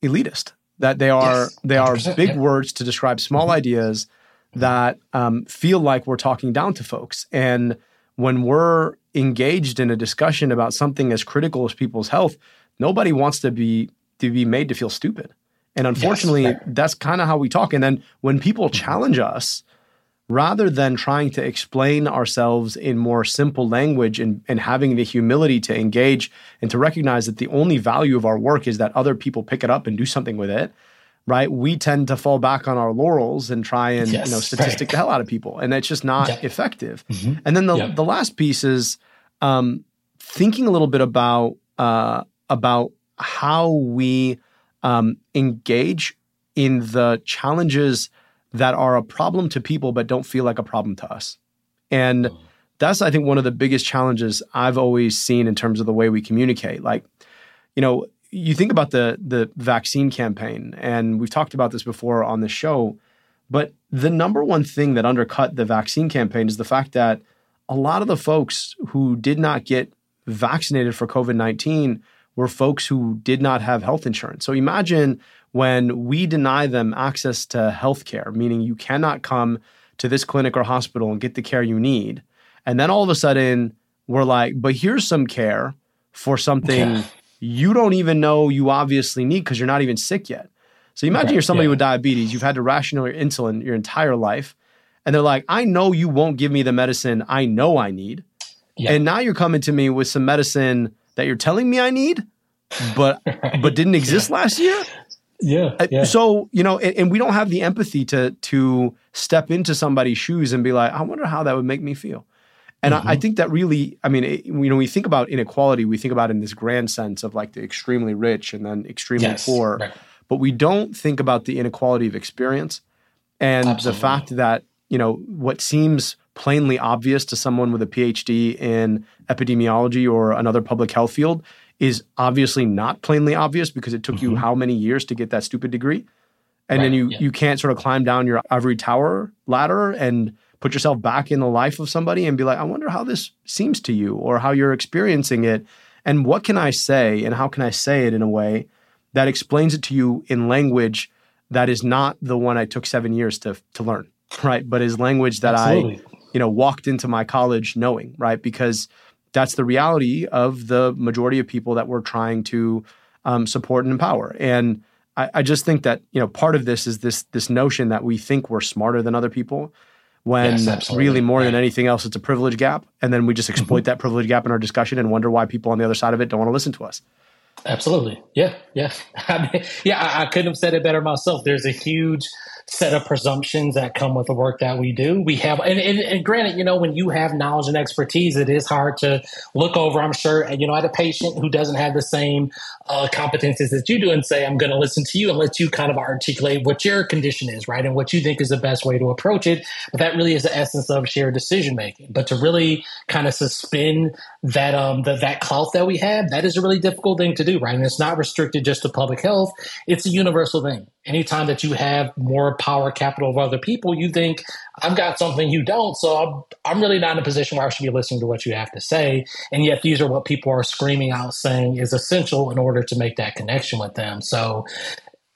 elitist. That they are yes, they are big yeah. words to describe small mm-hmm. ideas that um, feel like we're talking down to folks. And when we're engaged in a discussion about something as critical as people's health, nobody wants to be to be made to feel stupid. And unfortunately, yes, that's kind of how we talk. And then when people mm-hmm. challenge us, rather than trying to explain ourselves in more simple language and, and having the humility to engage and to recognize that the only value of our work is that other people pick it up and do something with it right we tend to fall back on our laurels and try and yes, you know statistic right. the hell out of people and it's just not effective mm-hmm. and then the, the last piece is um, thinking a little bit about uh, about how we um, engage in the challenges that are a problem to people but don't feel like a problem to us. And oh. that's I think one of the biggest challenges I've always seen in terms of the way we communicate. Like, you know, you think about the the vaccine campaign and we've talked about this before on the show, but the number one thing that undercut the vaccine campaign is the fact that a lot of the folks who did not get vaccinated for COVID 19 were folks who did not have health insurance. So imagine when we deny them access to health care, meaning you cannot come to this clinic or hospital and get the care you need. And then all of a sudden, we're like, but here's some care for something yeah. you don't even know you obviously need because you're not even sick yet. So imagine right, you're somebody yeah. with diabetes, you've had to ration your insulin your entire life, and they're like, I know you won't give me the medicine I know I need. Yeah. And now you're coming to me with some medicine that you're telling me I need, but right. but didn't exist last year. Yeah, yeah. So you know, and, and, we don't have the empathy to to step into somebody's shoes and be like, I wonder how that would make me feel. And mm-hmm. I, I, think that really, I mean, it, you know, we think about inequality, we think about in this grand sense of like the extremely rich and then extremely yes, poor. Right but we don't think about the inequality of experience and Absolutely. the fact that you know what seems plainly obvious to someone with a PhD in epidemiology or another public health field is obviously not plainly obvious because it took mm-hmm. you how many years to get that stupid degree and right, then you yeah. you can't sort of climb down your ivory tower ladder and put yourself back in the life of somebody and be like I wonder how this seems to you or how you're experiencing it and what can I say and how can I say it in a way that explains it to you in language that is not the one I took seven years to to learn, right? But is language that Absolutely. I, you know, walked into my college knowing, right? Because that's the reality of the majority of people that we're trying to um, support and empower. And I, I, just think that you know part of this is this this notion that we think we're smarter than other people, when yes, really more right. than anything else, it's a privilege gap, and then we just exploit that privilege gap in our discussion and wonder why people on the other side of it don't want to listen to us. Absolutely. Yeah. Yeah. I mean, yeah. I, I couldn't have said it better myself. There's a huge set of presumptions that come with the work that we do. We have, and, and, and, granted, you know, when you have knowledge and expertise, it is hard to look over, I'm sure, you know, at a patient who doesn't have the same uh, competencies that you do and say, I'm going to listen to you and let you kind of articulate what your condition is, right? And what you think is the best way to approach it. But that really is the essence of shared decision making. But to really kind of suspend that, um, the, that clout that we have, that is a really difficult thing to do, right? And it's not restricted just to public health. It's a universal thing anytime that you have more power capital of other people, you think I've got something you don't. So I'm, I'm really not in a position where I should be listening to what you have to say. And yet these are what people are screaming out saying is essential in order to make that connection with them. So,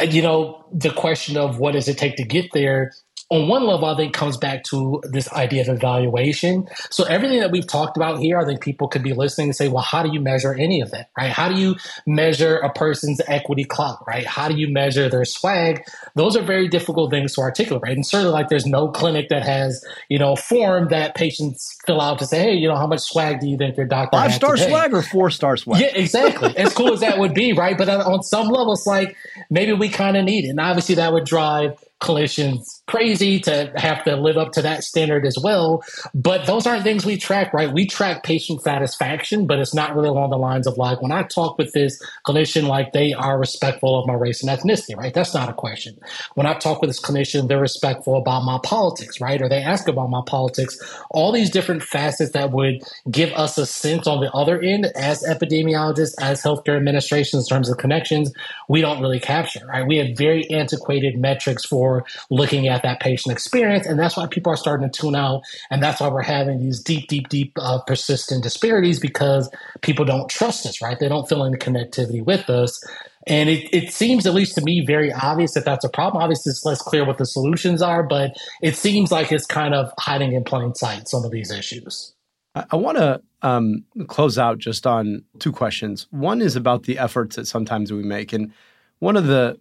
you know, the question of what does it take to get there on one level, I think comes back to this idea of evaluation. So everything that we've talked about here, I think people could be listening and say, well, how do you measure any of that, right? How do you measure a person's equity clout, right? How do you measure their swag? Those are very difficult things to articulate, right? And certainly like there's no clinic that has, you know, form that patients fill out to say, hey, you know, how much swag do you think your doctor Five star swag or four star swag? Yeah, exactly. as cool as that would be, right? But on some level, it's like maybe we kind of need it. And obviously that would drive clinicians crazy to have to live up to that standard as well. But those aren't things we track, right? We track patient satisfaction, but it's not really along the lines of like when I talk with this clinician, like they are respectful of my race and ethnicity, right? That's not a question. When I talk with this clinician, they're respectful about my politics, right? Or they ask about my politics. All these different facets that would give us a sense on the other end as epidemiologists, as healthcare administrations in terms of connections, we don't really capture, right? We have very antiquated metrics for looking at at that patient experience. And that's why people are starting to tune out. And that's why we're having these deep, deep, deep, uh, persistent disparities because people don't trust us, right? They don't feel any connectivity with us. And it, it seems, at least to me, very obvious that that's a problem. Obviously, it's less clear what the solutions are, but it seems like it's kind of hiding in plain sight, some of these issues. I want to um, close out just on two questions. One is about the efforts that sometimes we make. And one of the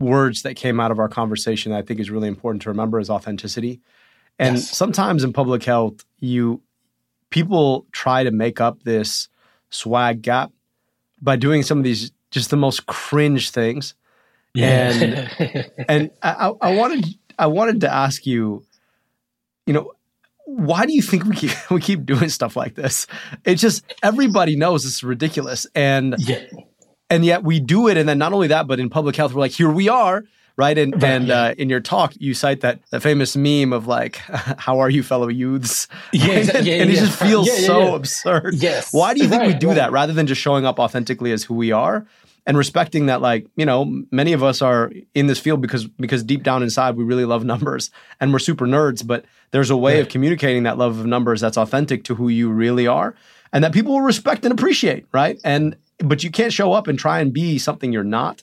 words that came out of our conversation that I think is really important to remember is authenticity. And yes. sometimes in public health, you people try to make up this swag gap by doing some of these just the most cringe things. Yeah. And and I, I wanted I wanted to ask you, you know, why do you think we keep we keep doing stuff like this? It's just everybody knows it's ridiculous. And yeah and yet we do it. And then not only that, but in public health, we're like, here we are. Right. And, right, and yeah. uh, in your talk, you cite that, that famous meme of like, how are you, fellow youths? Yeah, and, yeah, and it just feels so absurd. Yes. Why do you think right, we do right. that rather than just showing up authentically as who we are? and respecting that like you know many of us are in this field because because deep down inside we really love numbers and we're super nerds but there's a way right. of communicating that love of numbers that's authentic to who you really are and that people will respect and appreciate, right? And but you can't show up and try and be something you're not.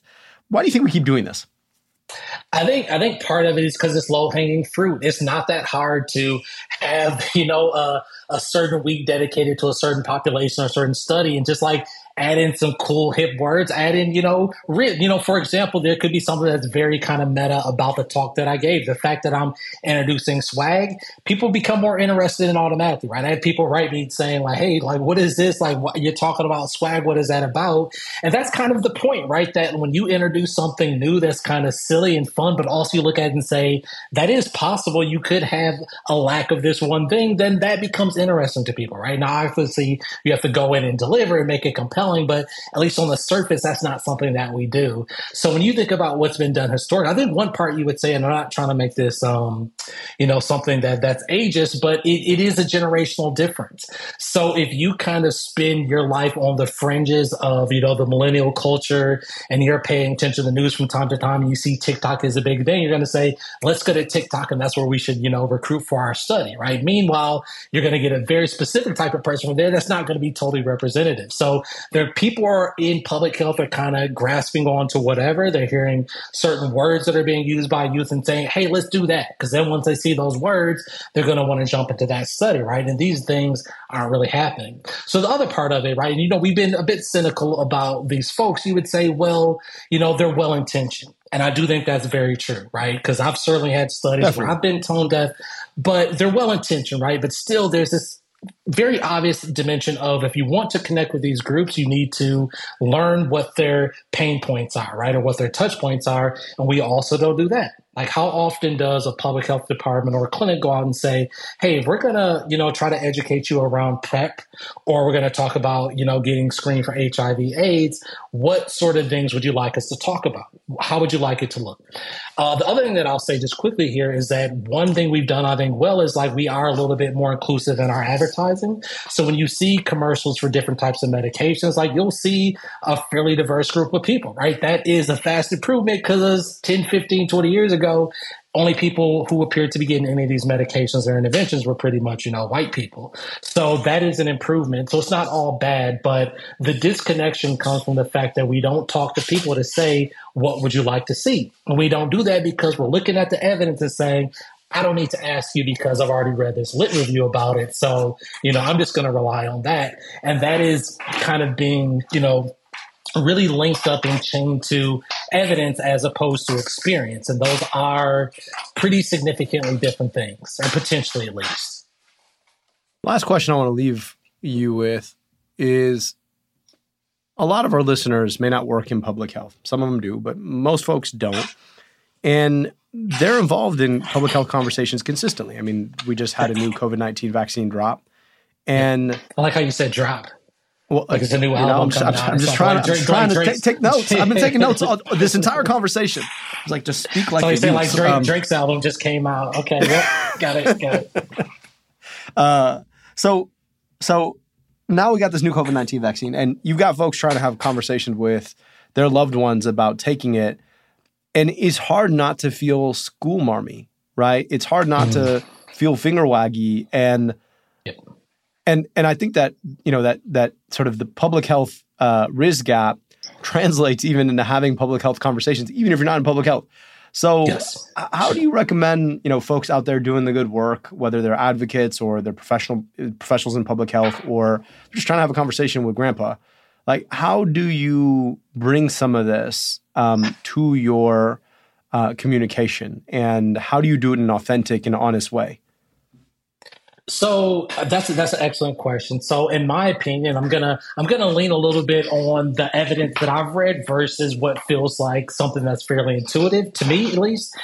Why do you think we keep doing this? I think I think part of it is because it's low hanging fruit. It's not that hard to have you know a, a certain week dedicated to a certain population or a certain study, and just like add in some cool hip words, add in, you know, you know, for example, there could be something that's very kind of meta about the talk that I gave. The fact that I'm introducing swag, people become more interested in automatically, right? I had people write me saying like, Hey, like, what is this? Like, what, you're talking about swag. What is that about? And that's kind of the point, right? That when you introduce something new that's kind of silly and fun, but also you look at it and say, that is possible. You could have a lack of this one thing, then that becomes interesting to people, right? Now, obviously you have to go in and deliver and make it compelling but at least on the surface, that's not something that we do. So when you think about what's been done historically, I think one part you would say, and I'm not trying to make this, um, you know, something that that's ageist, but it, it is a generational difference. So if you kind of spend your life on the fringes of, you know, the millennial culture and you're paying attention to the news from time to time you see TikTok is a big thing, you're going to say, let's go to TikTok and that's where we should, you know, recruit for our study, right? Meanwhile, you're going to get a very specific type of person from there that's not going to be totally representative. So there people are in public health are kind of grasping on to whatever. They're hearing certain words that are being used by youth and saying, hey, let's do that. Because then once they see those words, they're going to want to jump into that study, right? And these things aren't really happening. So the other part of it, right? And you know, we've been a bit cynical about these folks. You would say, well, you know, they're well intentioned. And I do think that's very true, right? Because I've certainly had studies Definitely. where I've been tone deaf, but they're well intentioned, right? But still, there's this very obvious dimension of if you want to connect with these groups, you need to learn what their pain points are, right? Or what their touch points are. And we also don't do that. Like how often does a public health department or a clinic go out and say, "Hey, we're gonna, you know, try to educate you around PrEP, or we're gonna talk about, you know, getting screened for HIV/AIDS. What sort of things would you like us to talk about? How would you like it to look?" Uh, the other thing that I'll say just quickly here is that one thing we've done, I think, well, is like we are a little bit more inclusive in our advertising. So when you see commercials for different types of medications, like you'll see a fairly diverse group of people, right? That is a fast improvement because 10, 15, 20 years ago ago, only people who appeared to be getting any of these medications or interventions were pretty much, you know, white people. So that is an improvement. So it's not all bad, but the disconnection comes from the fact that we don't talk to people to say, what would you like to see? And we don't do that because we're looking at the evidence and saying, I don't need to ask you because I've already read this lit review about it. So, you know, I'm just going to rely on that. And that is kind of being, you know, really linked up and chained to evidence as opposed to experience. And those are pretty significantly different things, or potentially at least. Last question I want to leave you with is a lot of our listeners may not work in public health. Some of them do, but most folks don't. And they're involved in public health conversations consistently. I mean, we just had a new COVID 19 vaccine drop. And I like how you said drop. Well, like it's a new album. Know, I'm, just, I'm, I'm just trying, like, I'm trying to take, take, notes. I've been taking notes all, this entire conversation. It's like just speak like. So you say like Drake, um, Drake's album just came out. Okay, got it, got it. Uh, so, so now we got this new COVID nineteen vaccine, and you've got folks trying to have conversations with their loved ones about taking it, and it's hard not to feel school marmy, right? It's hard not mm. to feel finger waggy and and and I think that you know that that sort of the public health uh, rizz gap translates even into having public health conversations, even if you're not in public health. So, yes. how do you recommend you know folks out there doing the good work, whether they're advocates or they're professional professionals in public health, or just trying to have a conversation with Grandpa? Like, how do you bring some of this um, to your uh, communication, and how do you do it in an authentic and honest way? So that's that's an excellent question. So, in my opinion, I'm gonna I'm gonna lean a little bit on the evidence that I've read versus what feels like something that's fairly intuitive to me, at least.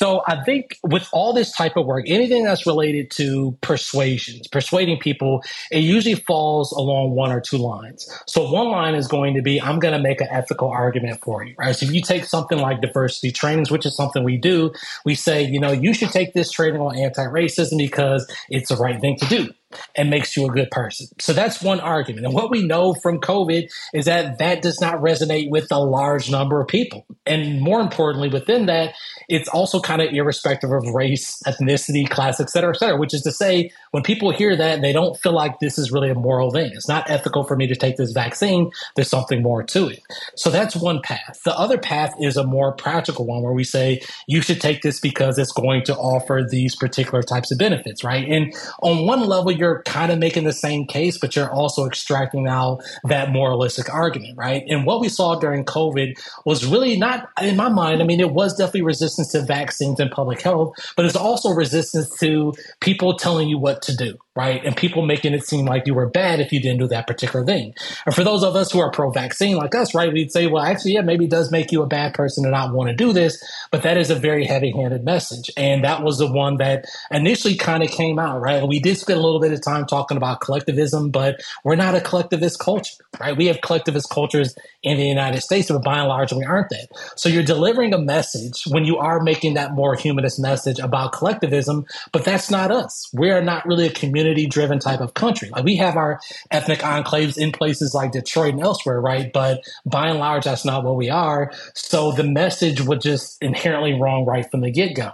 So I think with all this type of work, anything that's related to persuasions, persuading people, it usually falls along one or two lines. So one line is going to be, I'm going to make an ethical argument for you, right? So if you take something like diversity trainings, which is something we do, we say, you know, you should take this training on anti-racism because it's the right thing to do and makes you a good person. So that's one argument. And what we know from COVID is that that does not resonate with a large number of people. And more importantly, within that, it's also kind of irrespective of race, ethnicity, class, et cetera, et cetera, which is to say, when people hear that, they don't feel like this is really a moral thing. It's not ethical for me to take this vaccine. There's something more to it. So that's one path. The other path is a more practical one where we say you should take this because it's going to offer these particular types of benefits, right? And on one level, you're kind of making the same case, but you're also extracting out that moralistic argument, right? And what we saw during COVID was really not, in my mind, I mean, it was definitely resistance to vaccines and public health, but it's also resistance to people telling you what to do, right? And people making it seem like you were bad if you didn't do that particular thing. And for those of us who are pro vaccine like us, right, we'd say, well, actually, yeah, maybe it does make you a bad person to not want to do this, but that is a very heavy handed message. And that was the one that initially kind of came out, right? We did spend a little bit of time talking about collectivism, but we're not a collectivist culture, right? We have collectivist cultures in the United States, but by and large, we aren't that. So you're delivering a message when you are making that more humanist message about collectivism, but that's not us. We are not really a community driven type of country. Like we have our ethnic enclaves in places like Detroit and elsewhere, right? But by and large, that's not what we are. So the message was just inherently wrong right from the get go.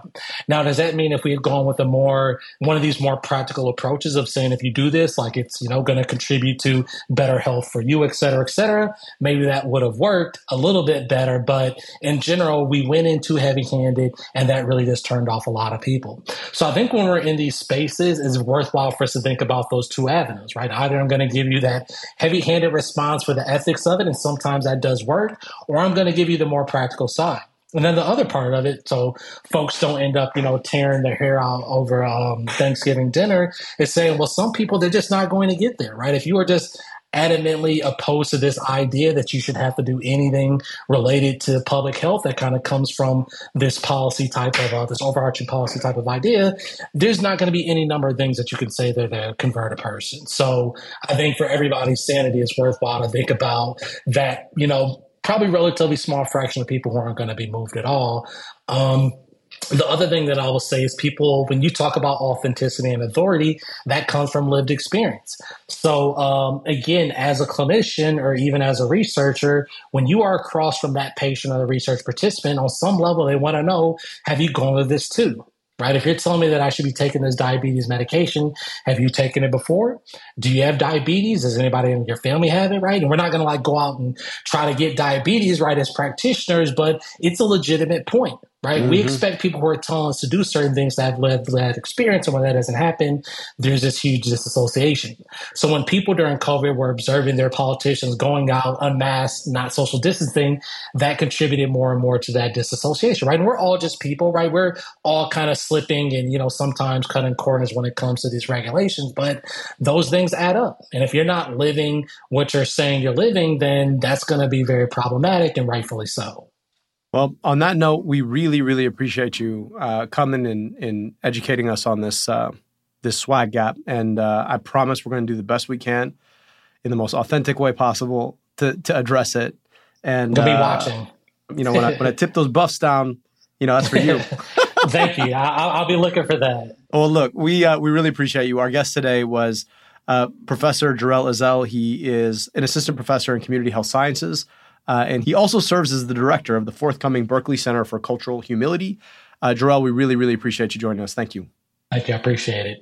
Now, does that mean if we had gone with a more, one of these more practical approaches of saying if you do this, like it's, you know, going to contribute to better health for you, et cetera, et cetera, maybe that would have worked a little bit better. But in general, we went in too heavy handed and that really just turned off a lot of people. So I think when we're in these spaces, it's worthwhile for us to think about those two avenues, right? Either I'm going to give you that heavy handed response for the ethics of it, and sometimes that does work, or I'm going to give you the more practical side. And then the other part of it, so folks don't end up, you know, tearing their hair out over um, Thanksgiving dinner, is saying, well, some people, they're just not going to get there, right? If you are just adamantly opposed to this idea that you should have to do anything related to public health that kind of comes from this policy type of uh, this overarching policy type of idea there's not going to be any number of things that you can say that to convert a person. So i think for everybody's sanity it's worthwhile to think about that you know probably relatively small fraction of people who aren't going to be moved at all. Um, the other thing that I will say is people, when you talk about authenticity and authority, that comes from lived experience. So, um, again, as a clinician or even as a researcher, when you are across from that patient or the research participant, on some level, they want to know, have you gone through this too? right? If you're telling me that I should be taking this diabetes medication, have you taken it before? Do you have diabetes? Does anybody in your family have it, right? And we're not going to like go out and try to get diabetes, right, as practitioners, but it's a legitimate point, right? Mm-hmm. We expect people who are telling us to do certain things to have led that experience, and when that doesn't happen, there's this huge disassociation. So when people during COVID were observing their politicians going out unmasked, not social distancing, that contributed more and more to that disassociation, right? And we're all just people, right? We're all kind of slipping and you know sometimes cutting corners when it comes to these regulations, but those things add up. And if you're not living what you're saying you're living, then that's going to be very problematic, and rightfully so. Well, on that note, we really, really appreciate you uh, coming and, and educating us on this uh, this swag gap, and uh, I promise we're going to do the best we can in the most authentic way possible to to address it. And we'll be uh, watching. You know, when I when I tip those buffs down, you know that's for you. Thank you. I'll, I'll, be looking for that. Well, look, we uh, we really appreciate you. Our guest today was uh, Professor Jerel Ezell. He is an assistant professor in community health sciences. Uh, and he also serves as the director of the forthcoming Berkeley Center for Cultural Humility. Uh, Jerel, we really, really appreciate you joining us. Thank you. Thank you. I appreciate it.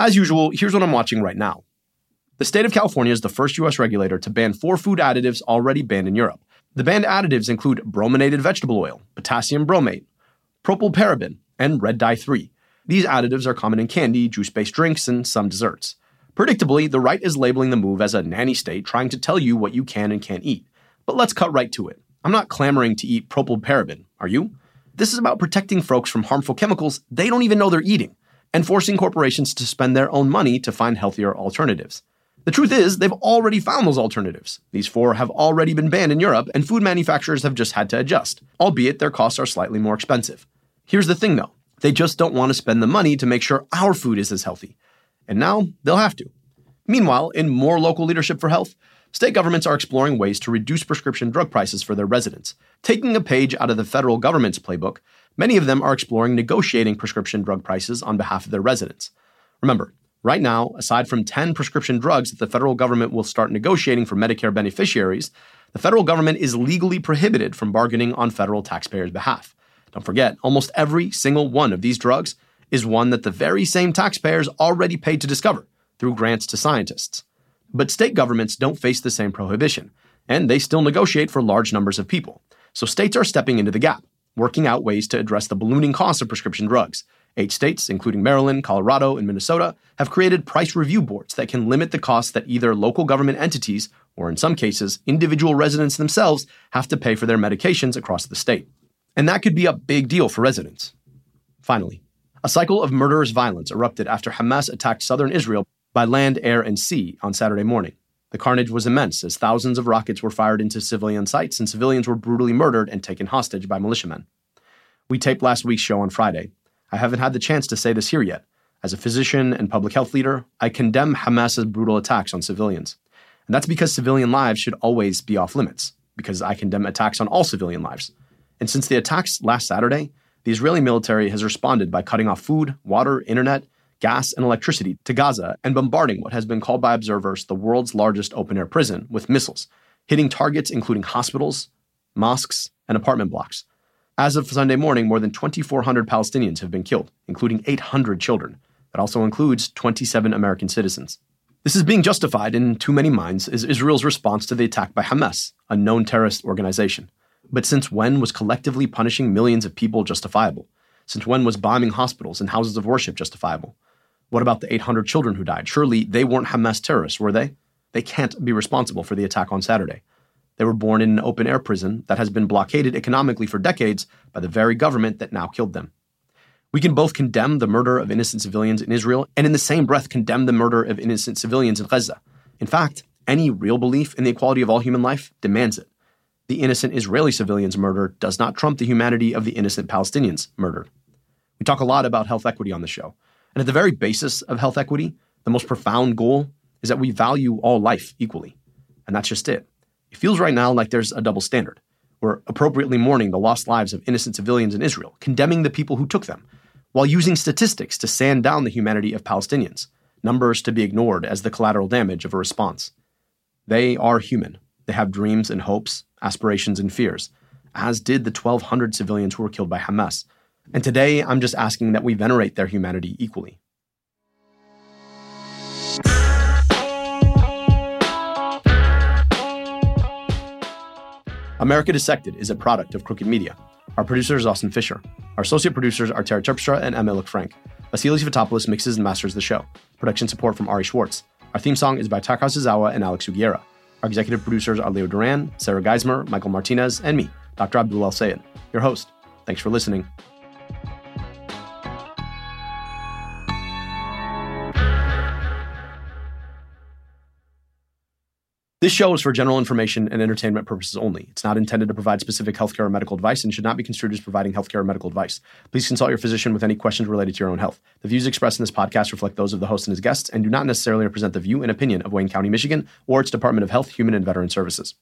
As usual, here's what I'm watching right now. The state of California is the first U.S. regulator to ban four food additives already banned in Europe. The banned additives include brominated vegetable oil, potassium bromate, propylparaben, and red dye 3. These additives are common in candy, juice based drinks, and some desserts. Predictably, the right is labeling the move as a nanny state trying to tell you what you can and can't eat. But let's cut right to it. I'm not clamoring to eat propylparaben, are you? This is about protecting folks from harmful chemicals they don't even know they're eating, and forcing corporations to spend their own money to find healthier alternatives. The truth is, they've already found those alternatives. These four have already been banned in Europe, and food manufacturers have just had to adjust, albeit their costs are slightly more expensive. Here's the thing though they just don't want to spend the money to make sure our food is as healthy. And now they'll have to. Meanwhile, in more local leadership for health, state governments are exploring ways to reduce prescription drug prices for their residents. Taking a page out of the federal government's playbook, many of them are exploring negotiating prescription drug prices on behalf of their residents. Remember, Right now, aside from 10 prescription drugs that the federal government will start negotiating for Medicare beneficiaries, the federal government is legally prohibited from bargaining on federal taxpayers' behalf. Don't forget, almost every single one of these drugs is one that the very same taxpayers already paid to discover through grants to scientists. But state governments don't face the same prohibition, and they still negotiate for large numbers of people. So states are stepping into the gap, working out ways to address the ballooning cost of prescription drugs. Eight states, including Maryland, Colorado, and Minnesota, have created price review boards that can limit the costs that either local government entities, or in some cases, individual residents themselves, have to pay for their medications across the state. And that could be a big deal for residents. Finally, a cycle of murderous violence erupted after Hamas attacked southern Israel by land, air, and sea on Saturday morning. The carnage was immense as thousands of rockets were fired into civilian sites and civilians were brutally murdered and taken hostage by militiamen. We taped last week's show on Friday. I haven't had the chance to say this here yet. As a physician and public health leader, I condemn Hamas's brutal attacks on civilians. And that's because civilian lives should always be off limits, because I condemn attacks on all civilian lives. And since the attacks last Saturday, the Israeli military has responded by cutting off food, water, internet, gas, and electricity to Gaza and bombarding what has been called by observers the world's largest open air prison with missiles, hitting targets including hospitals, mosques, and apartment blocks. As of Sunday morning, more than 2,400 Palestinians have been killed, including 800 children. That also includes 27 American citizens. This is being justified in too many minds as Israel's response to the attack by Hamas, a known terrorist organization. But since when was collectively punishing millions of people justifiable? Since when was bombing hospitals and houses of worship justifiable? What about the 800 children who died? Surely they weren't Hamas terrorists, were they? They can't be responsible for the attack on Saturday. They were born in an open air prison that has been blockaded economically for decades by the very government that now killed them. We can both condemn the murder of innocent civilians in Israel and in the same breath condemn the murder of innocent civilians in Gaza. In fact, any real belief in the equality of all human life demands it. The innocent Israeli civilians' murder does not trump the humanity of the innocent Palestinians' murdered. We talk a lot about health equity on the show. And at the very basis of health equity, the most profound goal is that we value all life equally. And that's just it. It feels right now like there's a double standard. We're appropriately mourning the lost lives of innocent civilians in Israel, condemning the people who took them, while using statistics to sand down the humanity of Palestinians, numbers to be ignored as the collateral damage of a response. They are human. They have dreams and hopes, aspirations and fears, as did the 1,200 civilians who were killed by Hamas, and today, I'm just asking that we venerate their humanity equally. America Dissected is a product of Crooked Media. Our producer is Austin Fisher. Our associate producers are Tara Terpstra and Emma Frank. Vasilis Fotopoulos mixes and masters the show. Production support from Ari Schwartz. Our theme song is by Taka Yasuzawa and Alex Sugiura. Our executive producers are Leo Duran, Sarah Geismer, Michael Martinez, and me, Dr. Abdul El Sayed, your host. Thanks for listening. This show is for general information and entertainment purposes only. It's not intended to provide specific healthcare or medical advice and should not be construed as providing healthcare or medical advice. Please consult your physician with any questions related to your own health. The views expressed in this podcast reflect those of the host and his guests and do not necessarily represent the view and opinion of Wayne County, Michigan, or its Department of Health, Human and Veteran Services.